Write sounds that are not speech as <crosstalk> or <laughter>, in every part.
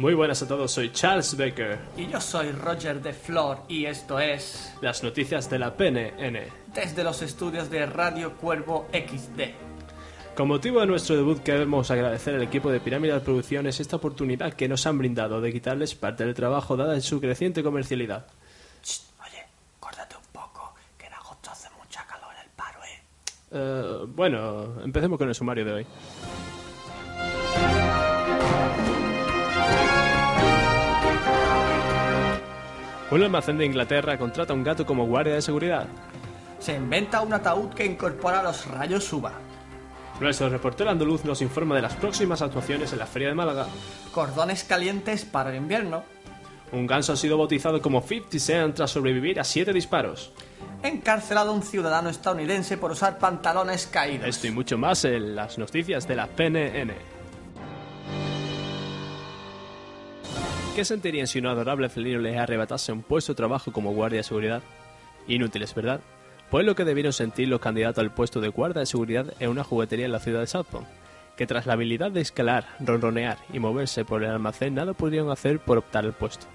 Muy buenas a todos, soy Charles Baker. Y yo soy Roger de Flor y esto es Las noticias de la PNN. desde los estudios de Radio Cuervo XD. Con motivo de nuestro debut queremos agradecer al equipo de Pirámide Producciones esta oportunidad que nos han brindado de quitarles parte del trabajo dada en su creciente comercialidad. oye, córdate un poco, que en agosto hace mucha calor el paro, ¿eh? Eh, bueno, empecemos con el sumario de hoy. Un almacén de Inglaterra contrata a un gato como guardia de seguridad. Se inventa un ataúd que incorpora los rayos UVA. Nuestro reportero andaluz nos informa de las próximas actuaciones en la Feria de Málaga. Cordones calientes para el invierno. Un ganso ha sido bautizado como 50 Cent tras sobrevivir a siete disparos. Encarcelado un ciudadano estadounidense por usar pantalones caídos. Esto y mucho más en las noticias de la PNN. ¿Qué sentirían si un adorable felino les arrebatase un puesto de trabajo como guardia de seguridad? Inútiles, ¿verdad? Pues lo que debieron sentir los candidatos al puesto de guardia de seguridad en una juguetería en la ciudad de Southport, que tras la habilidad de escalar, ronronear y moverse por el almacén nada pudieron hacer por optar al puesto.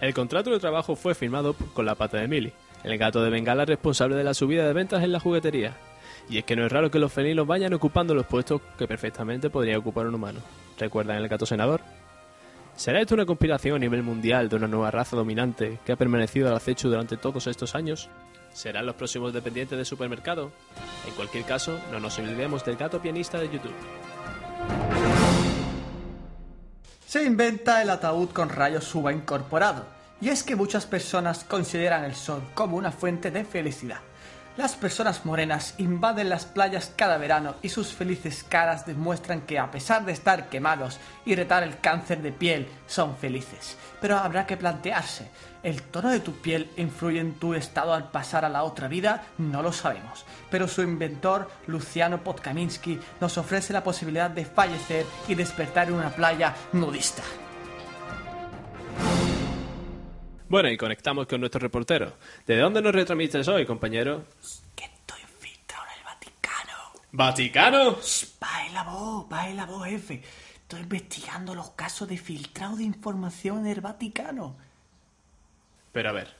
El contrato de trabajo fue firmado con la pata de Millie, el gato de Bengala responsable de la subida de ventas en la juguetería. Y es que no es raro que los felinos vayan ocupando los puestos que perfectamente podría ocupar un humano. ¿Recuerdan el gato senador? ¿Será esto una conspiración a nivel mundial de una nueva raza dominante que ha permanecido al acecho durante todos estos años? ¿Serán los próximos dependientes de supermercado? En cualquier caso, no nos olvidemos del gato pianista de YouTube. Se inventa el ataúd con rayos UVA incorporado. Y es que muchas personas consideran el sol como una fuente de felicidad. Las personas morenas invaden las playas cada verano y sus felices caras demuestran que a pesar de estar quemados y retar el cáncer de piel, son felices. Pero habrá que plantearse, ¿el tono de tu piel influye en tu estado al pasar a la otra vida? No lo sabemos. Pero su inventor, Luciano Podkaminsky, nos ofrece la posibilidad de fallecer y despertar en una playa nudista. Bueno, y conectamos con nuestro reportero. ¿De dónde nos retransmites hoy, compañero? Que estoy infiltrado en el Vaticano. ¿Vaticano? Baila vos, baila vos, jefe. Estoy investigando los casos de filtrado de información en el Vaticano. Pero a ver,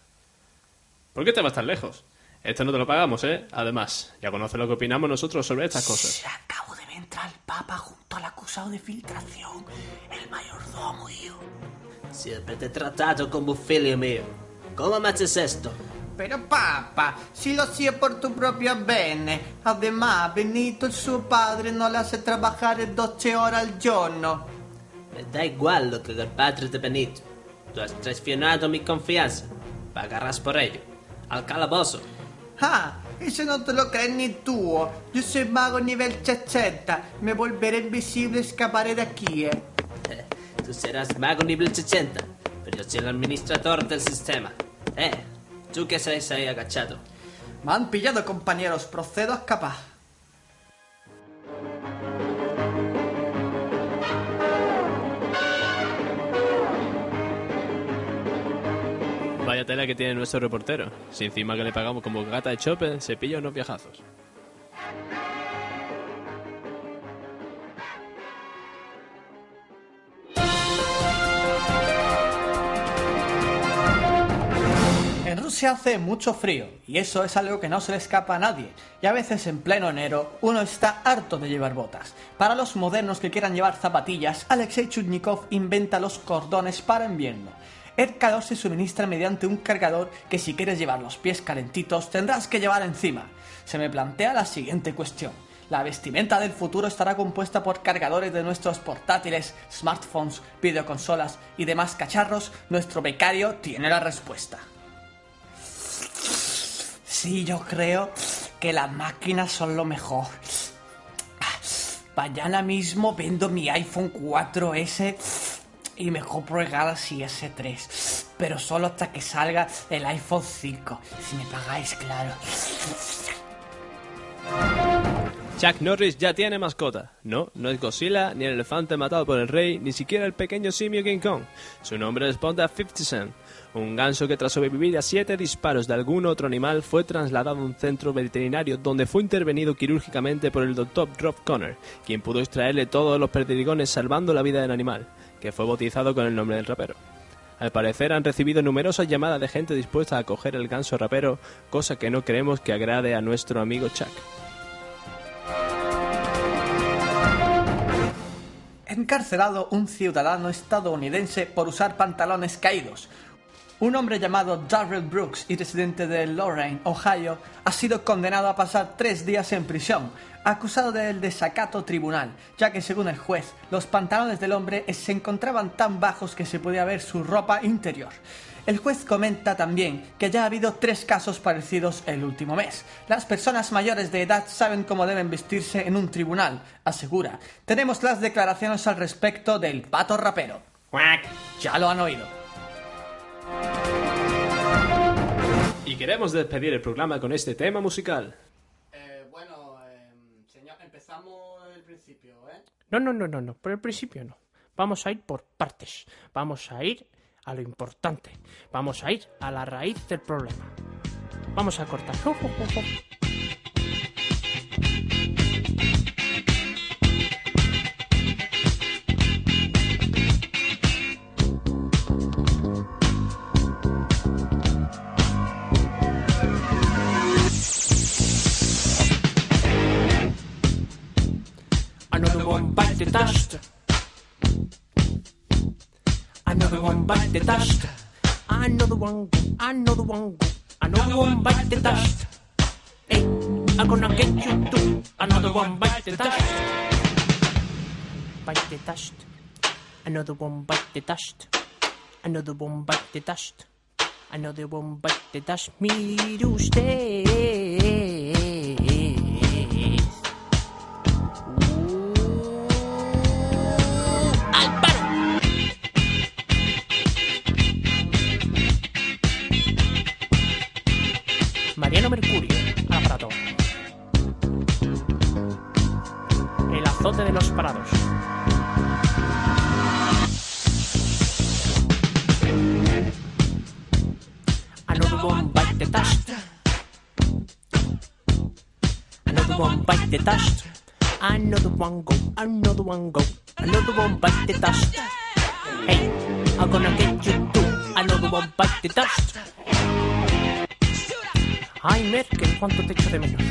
¿por qué te vas tan lejos? Esto no te lo pagamos, ¿eh? Además, ya conoces lo que opinamos nosotros sobre estas cosas. Se entrar al Papa junto al acusado de filtración, el mayordomo io. Siempre te he tratado como un figlio mío. ¿Cómo me haces esto? Pero Papa, si lo hacía por tu propio bene. Además, Benito, il suo padre, non lo hace trabajare 12 ore al giorno. Me da igual lo que el padre de Benito. Tú has traicionado mi confianza. Pagarás por ello. Al calabozo. Ah, eso no te lo crees ni tú. Yo soy mago nivel 60. Me volveré invisible y escaparé de aquí, eh. <laughs> Tú serás mago nivel 80, pero yo soy el administrador del sistema. Eh, tú que estás ahí agachado. Me han pillado, compañeros. Procedo a escapar. Vaya tela que tiene nuestro reportero. Si encima que le pagamos como gata de chope, se pilla unos viajazos. En Rusia hace mucho frío y eso es algo que no se le escapa a nadie. Y a veces en pleno enero uno está harto de llevar botas. Para los modernos que quieran llevar zapatillas, Alexei Chudnikov inventa los cordones para invierno. El calor se suministra mediante un cargador que si quieres llevar los pies calentitos tendrás que llevar encima. Se me plantea la siguiente cuestión. La vestimenta del futuro estará compuesta por cargadores de nuestros portátiles, smartphones, videoconsolas y demás cacharros. Nuestro becario tiene la respuesta. Sí, yo creo que las máquinas son lo mejor. Mañana mismo vendo mi iPhone 4S y me compro el Galaxy S3. Pero solo hasta que salga el iPhone 5. Si me pagáis, claro. Chuck Norris ya tiene mascota. No, no es Godzilla, ni el elefante matado por el rey, ni siquiera el pequeño simio King Kong. Su nombre responde a 50 Cent, un ganso que tras sobrevivir a siete disparos de algún otro animal fue trasladado a un centro veterinario donde fue intervenido quirúrgicamente por el doctor Rob Connor, quien pudo extraerle todos los perdigones salvando la vida del animal, que fue bautizado con el nombre del rapero. Al parecer han recibido numerosas llamadas de gente dispuesta a acoger el ganso rapero, cosa que no creemos que agrade a nuestro amigo Chuck. Encarcelado un ciudadano estadounidense por usar pantalones caídos. Un hombre llamado Darrell Brooks y residente de Lorraine, Ohio, ha sido condenado a pasar tres días en prisión, acusado del desacato tribunal, ya que según el juez, los pantalones del hombre se encontraban tan bajos que se podía ver su ropa interior. El juez comenta también que ya ha habido tres casos parecidos el último mes. Las personas mayores de edad saben cómo deben vestirse en un tribunal, asegura. Tenemos las declaraciones al respecto del pato rapero. Ya lo han oído. Y queremos despedir el programa con este tema musical. Eh, bueno, em, señor, ¿eh? No, no, no, no, no, por el principio no. Vamos a ir por partes. Vamos a ir a lo importante. Vamos a ir a la raíz del problema. Vamos a cortar. The dust. Another one go, another one go. Another one bite the dust. Hey, I'm gonna get you too. Another one bite the dust. Bite the dust. Another one bite the dust. Another one bite the dust. Another one bite the dust. Me usted. ¡Al Mariano Mercurio, al aparato. El azote de los parados. Another one bite the dust. Another one bite the dust. Another one go, another one go, another one bite the dust. Hey, I'm gonna get you too. Another one bite the dust. Ay, Merkel, cuánto te echo de menos.